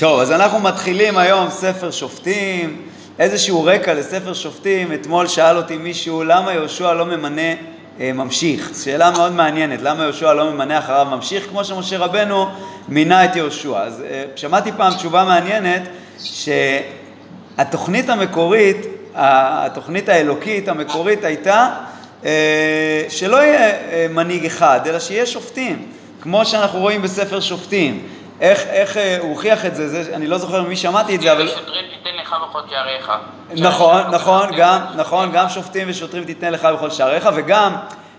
טוב, אז אנחנו מתחילים היום ספר שופטים, איזשהו רקע לספר שופטים. אתמול שאל אותי מישהו למה יהושע לא ממנה אה, ממשיך. שאלה מאוד מעניינת, למה יהושע לא ממנה אחריו ממשיך, כמו שמשה רבנו מינה את יהושע. אז אה, שמעתי פעם תשובה מעניינת, שהתוכנית המקורית, התוכנית האלוקית המקורית הייתה אה, שלא יהיה אה, מנהיג אחד, אלא שיהיה שופטים, כמו שאנחנו רואים בספר שופטים. איך, איך אה, הוא הוכיח את זה, זה, אני לא זוכר ממי שמעתי את זה, אבל... שוטרים תיתן לך בכל שעריך. נכון, נכון, גם, נכון, גם שופטים ושוטרים תיתן לך בכל שעריך, וגם,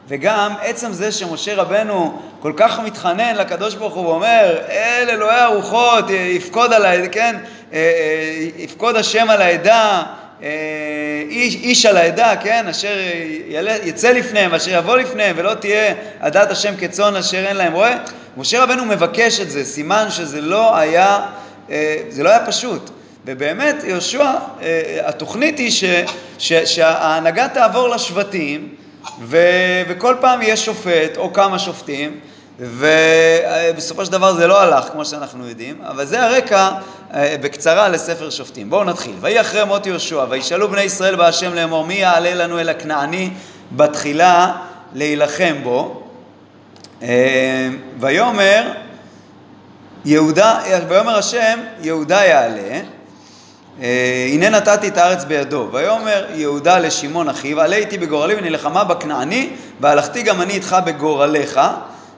וגם עצם זה שמשה רבנו כל כך מתחנן לקדוש ברוך הוא ואומר, אל אלוהי הרוחות, יפקוד על העדה, כן, יפקוד השם על העדה, איש, איש על העדה, כן, אשר יעלה, יצא לפניהם, אשר יבוא לפניהם, ולא תהיה עדת השם כצאן אשר אין להם רואה. משה רבנו מבקש את זה, סימן שזה לא היה, זה לא היה פשוט. ובאמת, יהושע, התוכנית היא ש, ש, שההנהגה תעבור לשבטים, ו, וכל פעם יהיה שופט או כמה שופטים, ובסופו של דבר זה לא הלך, כמו שאנחנו יודעים, אבל זה הרקע אה, בקצרה לספר שופטים. בואו נתחיל. ויהי אחרי מות יהושע, וישאלו בני ישראל בהשם לאמור, מי יעלה לנו אל הכנעני בתחילה להילחם בו? אה, ויאמר יהודה, ויאמר השם, יהודה יעלה, אה, הנה נתתי את הארץ בידו. ויאמר יהודה לשמעון אחיו, עלה איתי בגורלי ונלחמה בכנעני, והלכתי גם אני איתך בגורלך.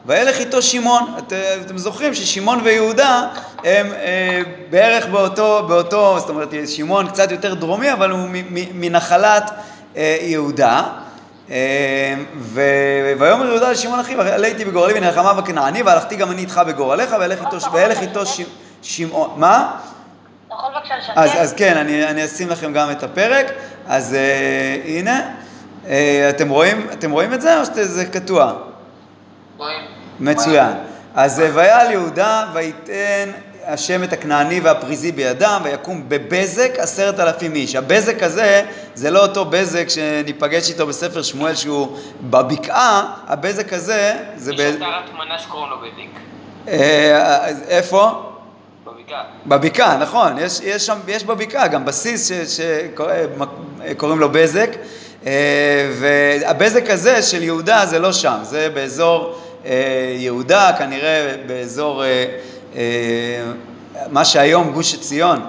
וילך איתו שמעון. את, אתם זוכרים ששמעון ויהודה הם אה, בערך באותו, באותו, זאת אומרת שמעון קצת יותר דרומי, אבל הוא מנחלת אה, יהודה. אה, ויאמר יהודה לשמעון אחיו, עליתי בגורלי ונלחמה בכנעני, והלכתי גם אני איתך בגורליך, וילך איתו שמעון. מה? אז, אז כן, אני, אני אשים לכם גם את הפרק. אז אה, הנה, אה, אתם רואים, אתם רואים את זה או שזה קטוע? מצוין. אז ויעל יהודה ויתן השם את הכנעני והפריזי בידם ויקום בבזק עשרת אלפים איש. הבזק הזה זה לא אותו בזק שניפגש איתו בספר שמואל שהוא בבקעה, הבזק הזה זה... יש אתר הטמנה שקוראים לו בזק. אה, איפה? בבקעה. בבקעה, נכון, יש, יש, שם, יש בבקעה גם בסיס שקוראים לו בזק, אה, והבזק הזה של יהודה זה לא שם, זה באזור אה, יהודה, כנראה באזור אה, מה שהיום גוש עציון,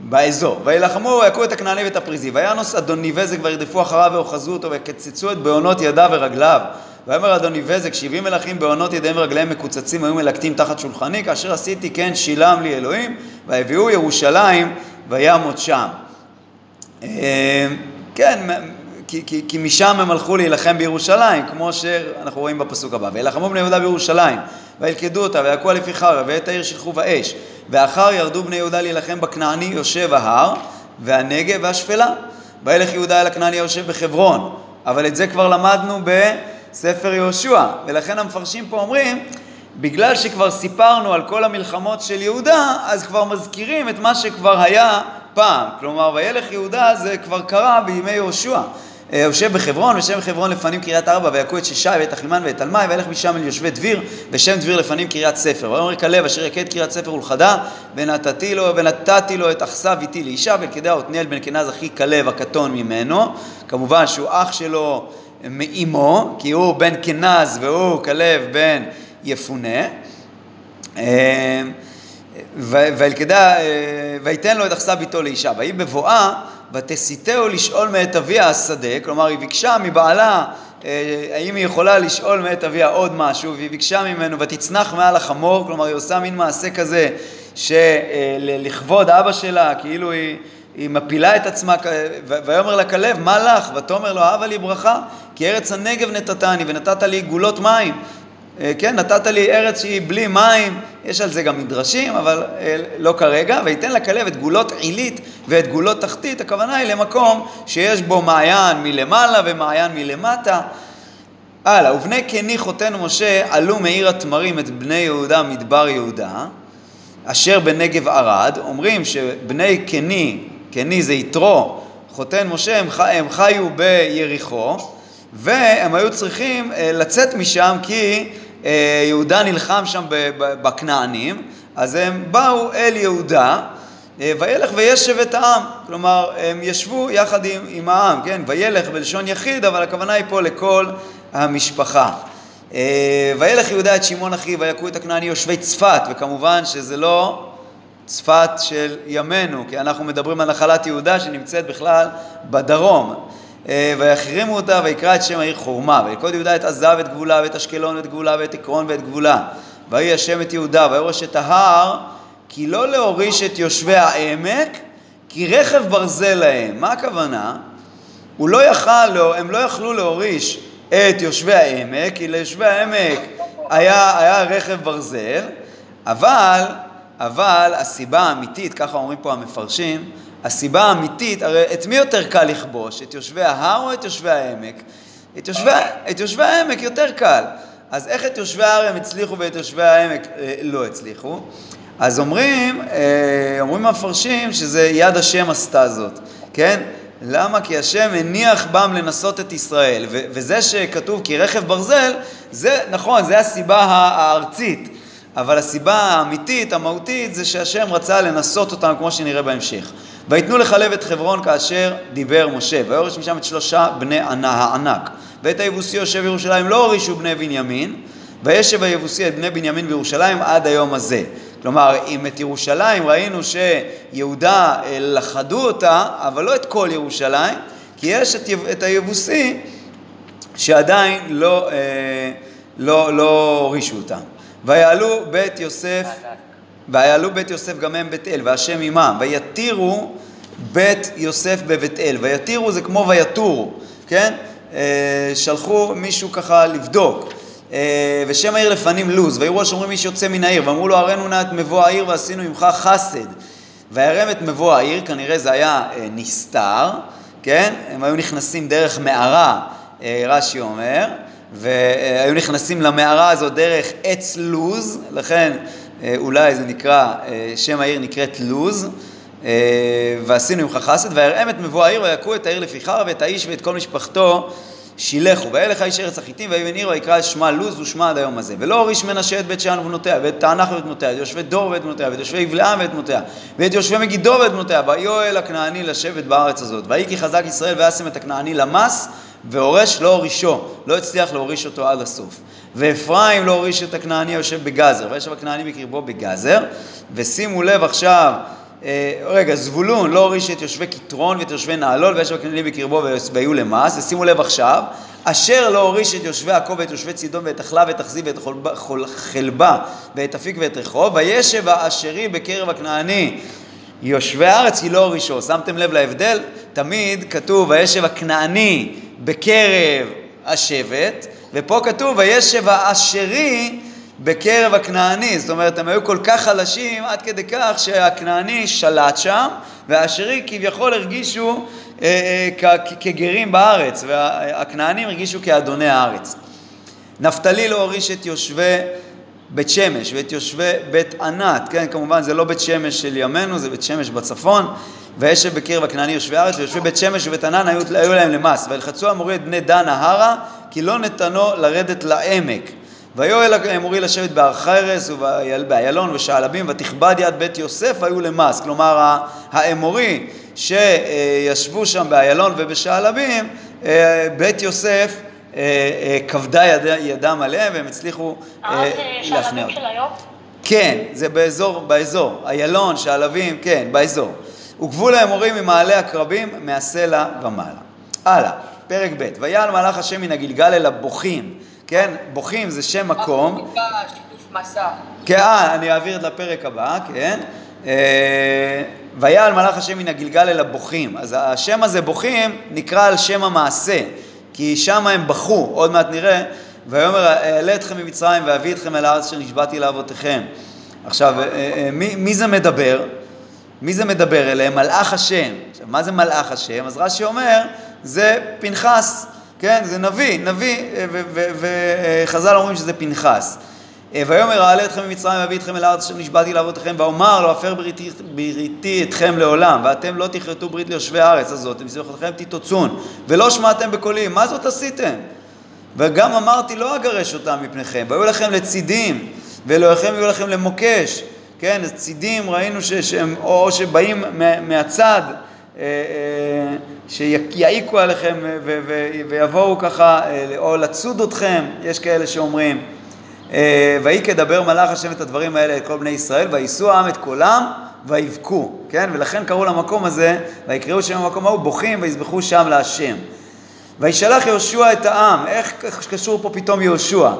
באזור. וילחמו ויכו את הכנעני ואת הפריזי. וינוס אדוני בזק וירדפו אחריו ואוחזו אותו ויקצצו את בעונות ידיו ורגליו. ויאמר אדוני בזק שבעים מלכים בעונות ידיהם ורגליהם מקוצצים היו מלקטים תחת שולחני כאשר עשיתי כן שילם לי אלוהים ויביאו ירושלים וימות שם. כן, כי, כי, כי משם הם הלכו להילחם בירושלים, כמו שאנחנו רואים בפסוק הבא. וילחמו בני יהודה בירושלים, וילכדו אותה, ויכו לפי חרב, ואת העיר שילחו באש. ואחר ירדו בני יהודה להילחם בכנעני יושב ההר, והנגב והשפלה. וילך יהודה אל הכנעני היושב בחברון. אבל את זה כבר למדנו בספר יהושע, ולכן המפרשים פה אומרים, בגלל שכבר סיפרנו על כל המלחמות של יהודה, אז כבר מזכירים את מה שכבר היה פעם. כלומר, וילך יהודה זה כבר קרה בימי יהושע. אה, יושב בחברון, ושם חברון לפנים קריית ארבע, ויכו את ששי ואת אחימן ואת תלמי, וילך משם אל יושבי דביר, ושם דביר לפנים קריית ספר. ויאמר כלב אשר יכה את קריית ספר ולכדה, ונתתי לו, ונתתי לו את אכסב איתי לאישה, ולכדה עתניאל בן כנז אחי כלב הקטון ממנו. כמובן שהוא אח שלו מאימו, כי הוא בן כנז והוא כלב בן יפונה. אה, וילכדה, אה, ויתן לו את אכסב איתו לאישה. ויהי בבואה ותסיתהו לשאול מאת אביה השדה, כלומר היא ביקשה מבעלה אה, האם היא יכולה לשאול מאת אביה עוד משהו, והיא ביקשה ממנו ותצנח מעל החמור, כלומר היא עושה מין מעשה כזה שלכבוד אבא שלה, כאילו היא, היא מפילה את עצמה, ויאמר לה כלב, מה לך? ותאמר לו, הבה לי ברכה, כי ארץ הנגב נתתני ונתת לי גולות מים. אה, כן, נתת לי ארץ שהיא בלי מים, יש על זה גם מדרשים, אבל אה, לא כרגע, ויתן לכלב את גולות עילית ואת גולות תחתית, הכוונה היא למקום שיש בו מעיין מלמעלה ומעיין מלמטה. הלאה, ובני קני חותן משה עלו מעיר התמרים את בני יהודה מדבר יהודה, אשר בנגב ערד, אומרים שבני קני, קני זה יתרו, חותן משה, הם, חי, הם חיו ביריחו, והם היו צריכים אה, לצאת משם כי יהודה נלחם שם בכנענים, אז הם באו אל יהודה, אה, וילך וישב את העם, כלומר הם ישבו יחד עם, עם העם, כן, וילך בלשון יחיד, אבל הכוונה היא פה לכל המשפחה. אה, וילך יהודה את שמעון אחיו, ויכו את הכנעני יושבי צפת, וכמובן שזה לא צפת של ימינו, כי אנחנו מדברים על נחלת יהודה שנמצאת בכלל בדרום. אה, ויחרימו אותה ויקרא את שם העיר חורמה, וילכוד יהודה את עזה ואת גבולה ואת אשקלון ואת גבולה ואת עקרון ואת גבולה. ויהי השם את יהודה ויורש את ההר, כי לא להוריש את יושבי העמק, כי רכב ברזל להם. מה הכוונה? הוא לא יכל, לא, הם לא יכלו להוריש את יושבי העמק, כי ליושבי העמק היה, היה רכב ברזל, אבל, אבל הסיבה האמיתית, ככה אומרים פה המפרשים, הסיבה האמיתית, הרי את מי יותר קל לכבוש? את יושבי ההר או את יושבי העמק? את יושבי, את יושבי העמק יותר קל. אז איך את יושבי ההר הם הצליחו ואת יושבי העמק אה, לא הצליחו? אז אומרים, אה, אומרים המפרשים שזה יד השם עשתה זאת, כן? למה? כי השם הניח בם לנסות את ישראל, ו- וזה שכתוב כי רכב ברזל, זה נכון, זה הסיבה הארצית, אבל הסיבה האמיתית, המהותית, זה שהשם רצה לנסות אותם כמו שנראה בהמשך. ויתנו לחלב את חברון כאשר דיבר משה, ויורש משם את שלושה בני הענק. ואת היבוסי יושב ירושלים לא הורישו בני בנימין, וישב היבוסי את בני בנימין בירושלים עד היום הזה. כלומר, אם את ירושלים ראינו שיהודה אה, לכדו אותה, אבל לא את כל ירושלים, כי יש את, את היבוסי שעדיין לא, אה, לא, לא הורישו אותה. ויעלו בית יוסף, ויעלו בית יוסף גם הם בית אל, והשם עמם, ויתירו בית יוסף בבית אל. ויתירו זה כמו ויתורו, כן? אה, שלחו מישהו ככה לבדוק. אה, ושם העיר לפנים לוז, ויראו השומרים איש יוצא מן העיר, ואמרו לו הראנו נא את מבוא העיר ועשינו עמך חסד. וירם את מבוא העיר, כנראה זה היה אה, נסתר, כן? הם היו נכנסים דרך מערה, רש"י אומר, והיו נכנסים למערה הזו דרך עץ לוז, לכן אולי זה נקרא, שם העיר נקראת לוז. ועשינו עמך חסד, וירם את מבוא העיר ויכו את העיר לפיכר ואת האיש ואת כל משפחתו שילכו, וילך האיש ארץ החיטים ויבן עיר ויקרא שמה לוז ושמה עד היום הזה. ולא הוריש מנשה את בית שאן ובנותיה, ואת תענך ואת בנותיה, ואת יושבי דור ואת בנותיה, ואת יושבי יבלעם ואת בנותיה, ואת יושבי מגידו ואת בנותיה, ויואל הכנעני לשבת בארץ הזאת. ויהי כי חזק ישראל וישם את הכנעני למס, והורש לא הורישו, לא הצליח להוריש אותו עד הסוף. ואפרים לא הוריש את הכנעני היושב בגזר, וישב הכנעני בקרבו בגזר, ושימו לב עכשיו אה, רגע, זבולון לא הוריש את יושבי כתרון ואת יושבי נעלול ויש בכנעני בקרבו והיו למס, ושימו לב עכשיו, אשר לא הוריש את יושבי עכו ואת יושבי צידון ואת אחלה ואת אכזיב ואת חלבה ואת אפיק ואת רחוב, וישב האשרי בקרב הכנעני יושבי הארץ כי לא הורישו. שמתם לב להבדל? תמיד כתוב וישב הכנעני בקרב השבט, ופה כתוב וישב האשרי בקרב הכנעני, זאת אומרת הם היו כל כך חלשים עד כדי כך שהכנעני שלט שם והאשרי כביכול הרגישו אה, אה, כגרים בארץ והכנענים הרגישו כאדוני הארץ. נפתלי לא הוריש את יושבי בית שמש ואת יושבי בית ענת, כן? כמובן זה לא בית שמש של ימינו זה בית שמש בצפון. וישב בקרב הכנעני יושבי הארץ ויושבי בית שמש ובית ענן היו, היו להם למס. וילחצו המורי את בני דן ההרה כי לא נתנו לרדת לעמק. ויואל האמורי לשבת בהר חרס ובאיילון ושעלבים ותכבד יד בית יוסף היו למס. כלומר האמורי שישבו שם באיילון ובשעלבים, אה, בית יוסף כבדה יד, ידם עליהם והם הצליחו להכניע אותם. כן, זה באזור, באזור. איילון, שעלבים, כן, באזור. וגבול האמורים ממעלה הקרבים מהסלע ומעלה. הלאה, פרק ב' ויעל מלאך השם מן הגלגל אל הבוכים כן? בוכים זה שם מקום. כן, אה, אני אעביר את לפרק הבא, כן? אה, ויעל מלאך השם מן הגלגל אל הבוכים. אז השם הזה בוכים נקרא על שם המעשה, כי שם הם בכו, עוד מעט נראה. ויאמר אעלה אתכם ממצרים ואביא אתכם אל הארץ אשר נשבעתי לאבותיכם. עכשיו, אה, אה, מי, מי זה מדבר? מי זה מדבר אליהם? מלאך השם. עכשיו, מה זה מלאך השם? אז רש"י אומר, זה פנחס. כן? זה נביא, נביא, אה, וחז"ל אומרים שזה פנחס. אה, ויאמר אעלה אתכם ממצרים ואביא אתכם אל הארץ אשר נשבעתי לאבותיכם ואומר לא אפר בריתי, בריתי אתכם לעולם ואתם לא תכרתו ברית ליושבי הארץ הזאת ומזבחותיכם תתוצון ולא שמעתם בקולי מה זאת עשיתם? וגם אמרתי לא אגרש אותם מפניכם והיו לכם לצידים ואלוהיכם יהיו לכם למוקש כן, צידים ראינו ש, שהם או שבאים מהצד, אה, אה, שיעיקו עליכם ו, ו, ויבואו ככה, או לצוד אתכם, יש כאלה שאומרים. ויהי כדבר מלאך השם את הדברים האלה את כל בני ישראל, ויישאו העם את קולם ויבכו, כן? ולכן קראו למקום הזה, ויקראו שם המקום ההוא בוכים ויזבחו שם להשם. וישלח יהושע את העם, איך קשור פה פתאום יהושע?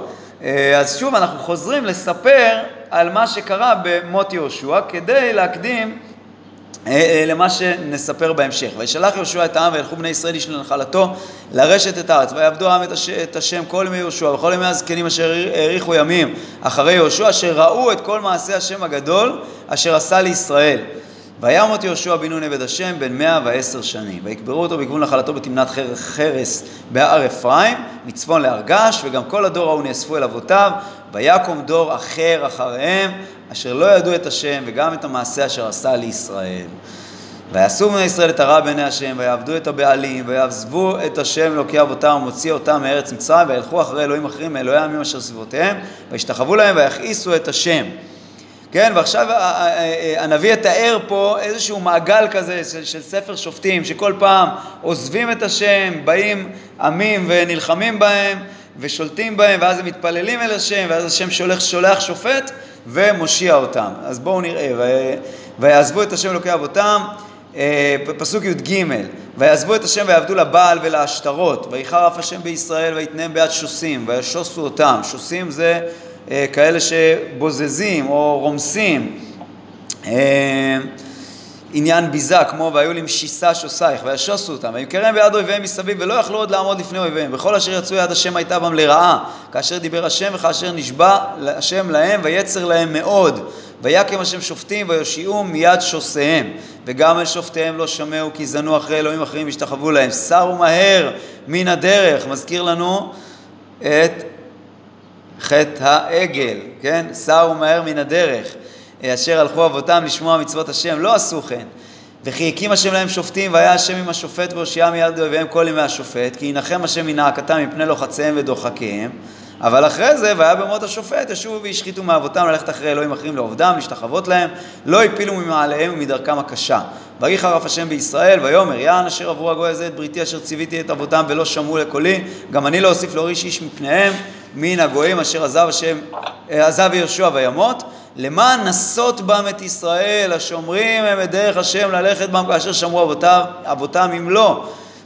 אה, אז שוב אנחנו חוזרים לספר על מה שקרה במות יהושע כדי להקדים אה, אה, למה שנספר בהמשך. וישלח יהושע את העם וילכו בני ישראל איש לנחלתו לרשת את הארץ. ויעבדו העם את השם כל ימי יהושע וכל ימי הזקנים אשר האריכו ימים אחרי יהושע אשר ראו את כל מעשי השם הגדול אשר עשה לישראל. וימות יהושע בן נון עבד השם בן מאה ועשר שנים. ויקברו אותו בגבול נחלתו בתמנת חרס בהר אפרים, מצפון להר גש, וגם כל הדור ההוא נאספו אל אבותיו, ויקום דור אחר אחריהם, אשר לא ידעו את השם, וגם את המעשה אשר עשה לישראל. ויעשו בני ישראל את הרע בעיני השם, ויעבדו את הבעלים, ויעזבו את השם אלוקי אבותם, ומוציא אותם מארץ מצרים, וילכו אחרי אלוהים אחרים מאלוהי העמים אשר סביבותיהם, וישתחוו להם, ויכעיסו את השם. כן, ועכשיו הנביא יתאר פה איזשהו מעגל כזה של, של ספר שופטים, שכל פעם עוזבים את השם, באים עמים ונלחמים בהם ושולטים בהם, ואז הם מתפללים אל השם, ואז השם שולח, שולח שופט ומושיע אותם. אז בואו נראה, ויעזבו את השם אלוקי אבותם, אה, פסוק י"ג, ויעזבו את השם ויעבדו לבעל ולעשתרות, ויחר אף השם בישראל ויתנם ביד שוסים, וישוסו אותם, שוסים זה אה, כאלה שבוזזים או רומסים. אה, עניין ביזה, כמו והיו לי משיסה שוסייך, וישוסו אותם, וימכרם ביד אויביהם מסביב, ולא יכלו עוד לעמוד לפני אויביהם. וכל אשר יצאו יד השם הייתה בם לרעה, כאשר דיבר השם וכאשר נשבע השם להם, ויצר להם מאוד. ויקם השם שופטים ויושיעום מיד שוסיהם. וגם אל שופטיהם לא שמעו, כי זנו אחרי אלוהים אחרים והשתחוו להם. סרו מהר מן הדרך, מזכיר לנו את חטא העגל, כן? סרו מהר מן הדרך, אשר הלכו אבותם לשמוע מצוות השם, לא עשו כן. וכי הקים השם להם שופטים, והיה השם עם השופט והושיעה מיד אויביהם כל ימי השופט, כי ינחם השם מנאקתם מפני לוחציהם ודוחקיהם. אבל אחרי זה, והיה במות השופט, ישובו והשחיתו מאבותם ללכת אחרי אלוהים אחרים לעובדם, להשתחוות להם, לא הפילו ממעליהם ומדרכם הקשה. ויהי חרף השם בישראל, ויאמר יען אשר עברו הגוי הזה את בריתי אשר ציוויתי את אבותם ולא שמעו לקולי, גם אני לא אוסיף להוריש איש מפניהם מן הגויים אשר עזב השם, אה, עזב יהושע וימות, למען נסות בם את ישראל, השומרים הם את דרך השם ללכת בם כאשר שמרו אבותם, אבותם אם לא.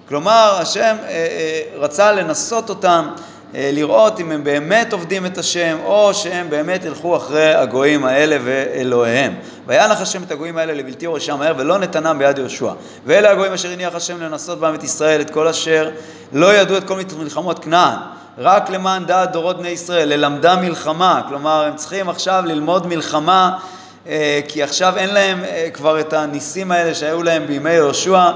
כלומר, השם אה, אה, רצה לנסות אותם לראות אם הם באמת עובדים את השם, או שהם באמת ילכו אחרי הגויים האלה ואלוהיהם. וינח השם את הגויים האלה לבלתי ראשם מהר, ולא נתנם ביד יהושע. ואלה הגויים אשר הניח השם לנסות בהם את ישראל, את כל אשר לא ידעו את כל מלחמות כנען. רק למען דעת דורות בני ישראל, ללמדם מלחמה, כלומר הם צריכים עכשיו ללמוד מלחמה אה, כי עכשיו אין להם אה, כבר את הניסים האלה שהיו להם בימי יהושע,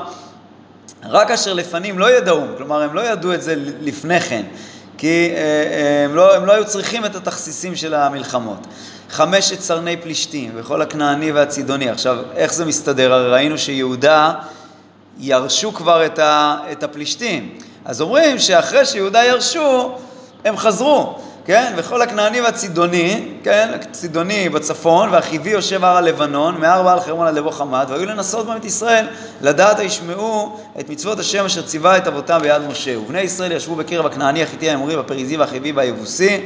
רק אשר לפנים לא ידעו, כלומר הם לא ידעו את זה לפני כן. כי אה, אה, הם לא, הם לא היו צריכים את התכסיסים של המלחמות. חמשת סרני פלישתים וכל הכנעני והצידוני. עכשיו, איך זה מסתדר? הרי ראינו שיהודה ירשו כבר את, ה, את הפלישתים. אז אומרים שאחרי שיהודה ירשו, הם חזרו. כן? וכל הכנעני והצידוני, כן? הצידוני בצפון, והחיבי יושב הר הלבנון, מהר בעל חרמון עד לבוא חמד, והיו לנסות בם את ישראל, לדעת הישמעו את מצוות השם אשר ציווה את אבותם ביד משה. ובני ישראל ישבו בקרב הכנעני, החיטי, האמורי, והפריזי, והחיבי והיבוסי.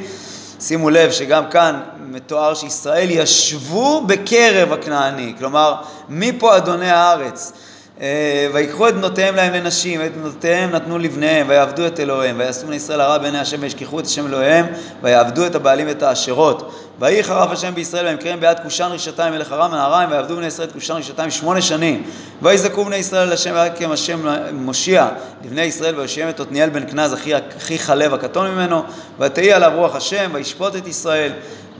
שימו לב שגם כאן מתואר שישראל ישבו בקרב הכנעני, כלומר, מפה אדוני הארץ. אה, ויקחו את בנותיהם להם לנשים, ואת בנותיהם נתנו לבניהם, ויעבדו את אלוהיהם, ויעשו בני ישראל הרע בעיני השם, וישכחו את השם אלוהיהם, ויעבדו את הבעלים ואת האשרות. ויהי חרף השם בישראל, וימכרם ביד כושן רשתיים מלך ארם ונהריים, ויעבדו בני ישראל את כושן רשתיים שמונה שנים. ויזעקו בני ישראל אל השם, ויקם השם מושיע לבני ישראל, ויושיעם את עתניאל בן כנז, אחי חלב הקטון ממנו, ותהי עליו רוח השם, וישפוט את ישראל.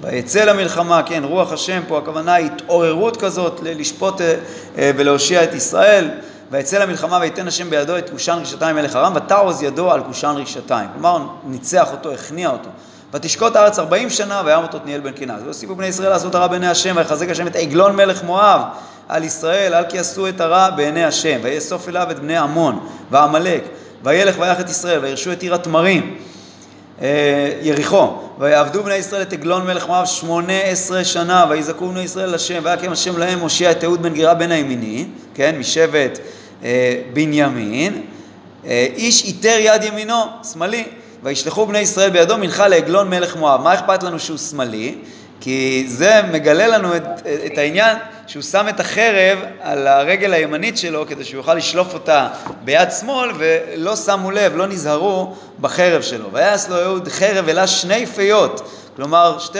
ויצא למלחמה, כן, רוח השם פה, הכוונה היא התעוררות כזאת לשפוט אה, אה, ולהושיע את ישראל. ויצא למלחמה ויתן השם בידו את קושן רשתיים מלך ארם, ותעוז ידו על קושן רשתיים. כלומר, ניצח אותו, הכניע אותו. ותשקוט הארץ ארבעים שנה, ויעם אותו עתניאל בן קנז. והוסיפו בני ישראל לעשות הרע בעיני השם, ויחזק השם את עגלון מלך מואב על ישראל, על כי עשו את הרע בעיני השם. ויאסוף אליו את בני עמון ועמלק, וילך ויח את ישראל, וירשו את עיר התמרים. אה, יריחו, ויעבדו בני ישראל את עגלון מלך מואב שמונה עשרה שנה, ויזעקו בני ישראל השם, ויקם השם להם מושיע את אהוד בן גירה בן הימיני, כן, משבט אה, בנימין, אה, איש איתר יד ימינו, שמאלי, וישלחו בני ישראל בידו מנחה לעגלון מלך מואב. מה אכפת לנו שהוא שמאלי? כי זה מגלה לנו את, את העניין שהוא שם את החרב על הרגל הימנית שלו כדי שהוא יוכל לשלוף אותה ביד שמאל ולא שמו לב, לא נזהרו בחרב שלו. ויעש לו אהוד חרב אלה שני פיות, כלומר שתי,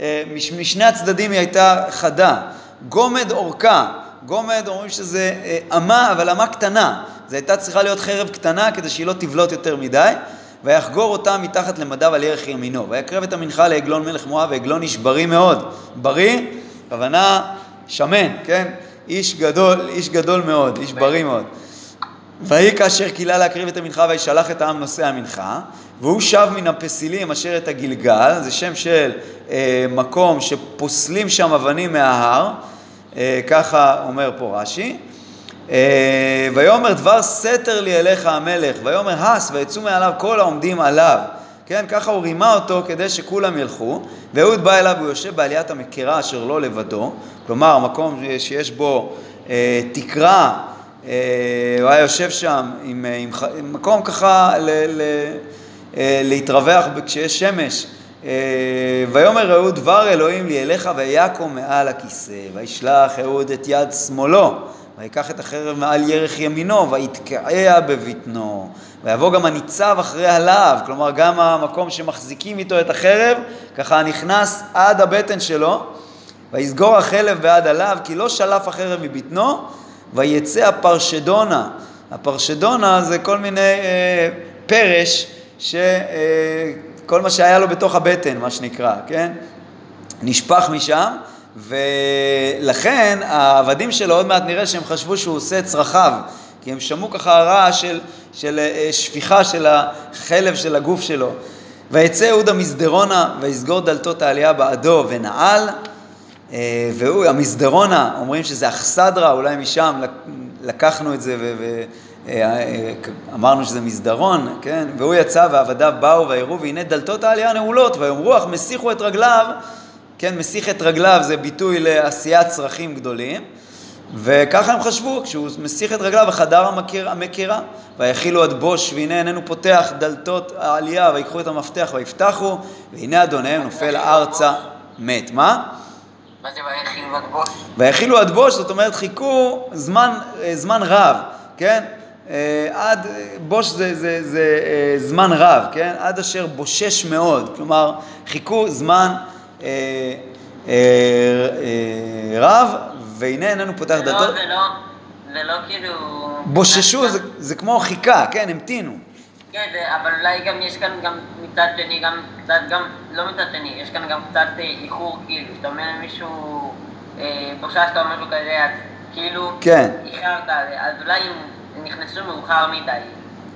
אה, משני הצדדים היא הייתה חדה. גומד אורכה, גומד אומרים שזה אה, אמה אבל אמה קטנה, זו הייתה צריכה להיות חרב קטנה כדי שהיא לא תבלוט יותר מדי. ויחגור אותה מתחת למדיו על ירך ימינו. ויקרב את המנחה לעגלון מלך מואב, ועגלון איש בריא מאוד. בריא, הכוונה שמן, כן? איש גדול, איש גדול מאוד, איש בריא מאוד. ויהי כאשר קילה להקריב את המנחה וישלח את העם נושא המנחה, והוא שב מן הפסילים אשר את הגלגל, זה שם של אה, מקום שפוסלים שם אבנים מההר, אה, ככה אומר פה רש"י. אה, ויאמר דבר סתר לי אליך המלך, ויאמר הס ויצאו מעליו כל העומדים עליו. כן, ככה הוא רימה אותו כדי שכולם ילכו, ואהוד בא אליו והוא יושב בעליית המקרה אשר לא לבדו, כלומר מקום שיש בו אה, תקרה, אה, הוא היה יושב שם עם, עם, עם מקום ככה ל, ל, אה, להתרווח כשיש שמש. אה, ויאמר אהוד דבר אלוהים לי אליך ויקום מעל הכיסא, וישלח אהוד את יד שמאלו ויקח את החרב מעל ירך ימינו, ויתקעע בבטנו. ויבוא גם הניצב אחרי הלאו, כלומר גם המקום שמחזיקים איתו את החרב, ככה נכנס עד הבטן שלו, ויסגור החלב בעד הלאו, כי לא שלף החרב מבטנו, ויצא הפרשדונה. הפרשדונה זה כל מיני אה, פרש, שכל אה, מה שהיה לו בתוך הבטן, מה שנקרא, כן? נשפך משם. ולכן העבדים שלו עוד מעט נראה שהם חשבו שהוא עושה את צרכיו, כי הם שמעו ככה רעש של, של אה, שפיכה של החלב של הגוף שלו. ויצא יהודה מסדרונה ויסגור דלתות העלייה בעדו ונעל, אה, והוא, המסדרונה, אומרים שזה אכסדרה, אולי משם לקחנו את זה ואמרנו אה, שזה מסדרון, כן? והוא יצא ועבדיו באו ויראו והנה דלתות העלייה נעולות ויאמרו אך מסיחו את רגליו כן, מסיח את רגליו זה ביטוי לעשיית צרכים גדולים, וככה הם חשבו, כשהוא מסיח את רגליו בחדר המכיר, המכירה, ויכילו עד בוש, והנה איננו פותח דלתות העלייה, ויקחו את המפתח ויפתחו, והנה אדוניהם נופל ארצה מת. מה? מה זה ויכילו עד בוש? עד בוש, זאת אומרת חיכו זמן, אה, זמן רב, כן? אה, עד, בוש זה, זה, זה אה, זמן רב, כן? עד אשר בושש מאוד, כלומר חיכו זמן אה, אה, אה, רב, והנה איננו פותח דלתות. לא, זה לא, זה לא כאילו... בוששו, זה, זה כמו חיכה, כן, המתינו. כן, זה, אבל אולי גם יש כאן גם מצד שני, גם קצת, גם, לא מצד שני, יש כאן גם קצת איחור, כאילו, שאתה אומר למישהו, אה, בוששת או משהו כזה, אז כאילו, כן. איחרת, אז אולי הם נכנסו מאוחר מדי.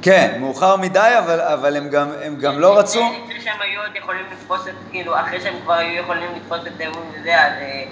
כן, מאוחר מדי, אבל, אבל הם גם, הם גם לא רצו... לפני שהם היו עוד יכולים לתפוס את, כאילו, אחרי שהם כבר היו יכולים לתפוס את אהוד וזה, אז אה,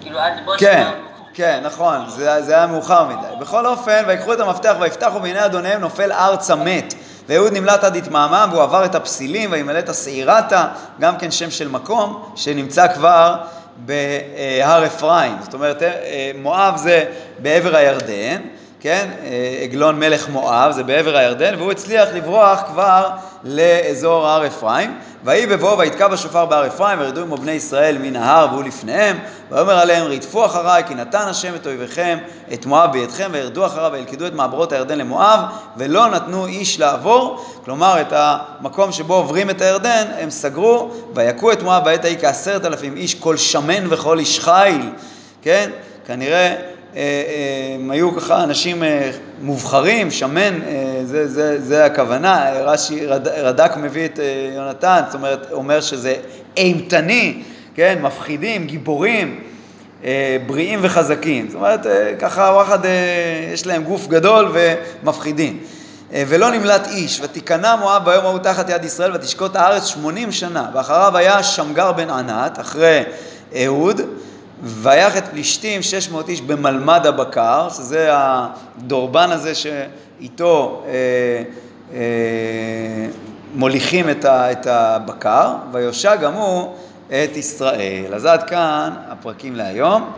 כאילו, בוא... כן, כן, נכון, זה, זה היה מאוחר מדי. בכל אופן, ויקחו את המפתח ויפתחו והנה אדוניהם נופל ארצה מת. ואהוד נמלט עד התמהמה והוא עבר את הפסילים וימלא את השעירתה, גם כן שם של מקום שנמצא כבר בהר אפרים. זאת אומרת, אה, מואב זה בעבר הירדן. כן, אה, עגלון מלך מואב, זה בעבר הירדן, והוא הצליח לברוח כבר לאזור הר אפרים. ויהי בבואו ויתקע בשופר בהר אפרים, וירדו עמו בני ישראל מן ההר והוא לפניהם, ויאמר עליהם רדפו אחריי, כי נתן השם את אויביכם, את מואב בידכם, וירדו אחריו וילכדו את מעברות הירדן למואב, ולא נתנו איש לעבור, כלומר את המקום שבו עוברים את הירדן, הם סגרו, ויכו את מואב בעת ההיא כעשרת אלפים איש, כל שמן וכל איש חיל, כן? כנראה אה, אה, הם היו ככה אנשים אה, מובחרים, שמן, זה, זה, זה הכוונה, רש"י, רד"ק מביא את יונתן, זאת אומרת, אומר שזה אימתני, כן, מפחידים, גיבורים, בריאים וחזקים. זאת אומרת, ככה וואחד, יש להם גוף גדול ומפחידים. ולא נמלט איש, ותיכנע מואב ביום ההוא תחת יד ישראל ותשקוט הארץ שמונים שנה, ואחריו היה שמגר בן ענת, אחרי אהוד, ויח את פלישתים 600 איש במלמד הבקר, שזה הדורבן הזה שאיתו אה, אה, מוליכים את, ה, את הבקר, ויושע גם הוא את ישראל. אז עד כאן הפרקים להיום.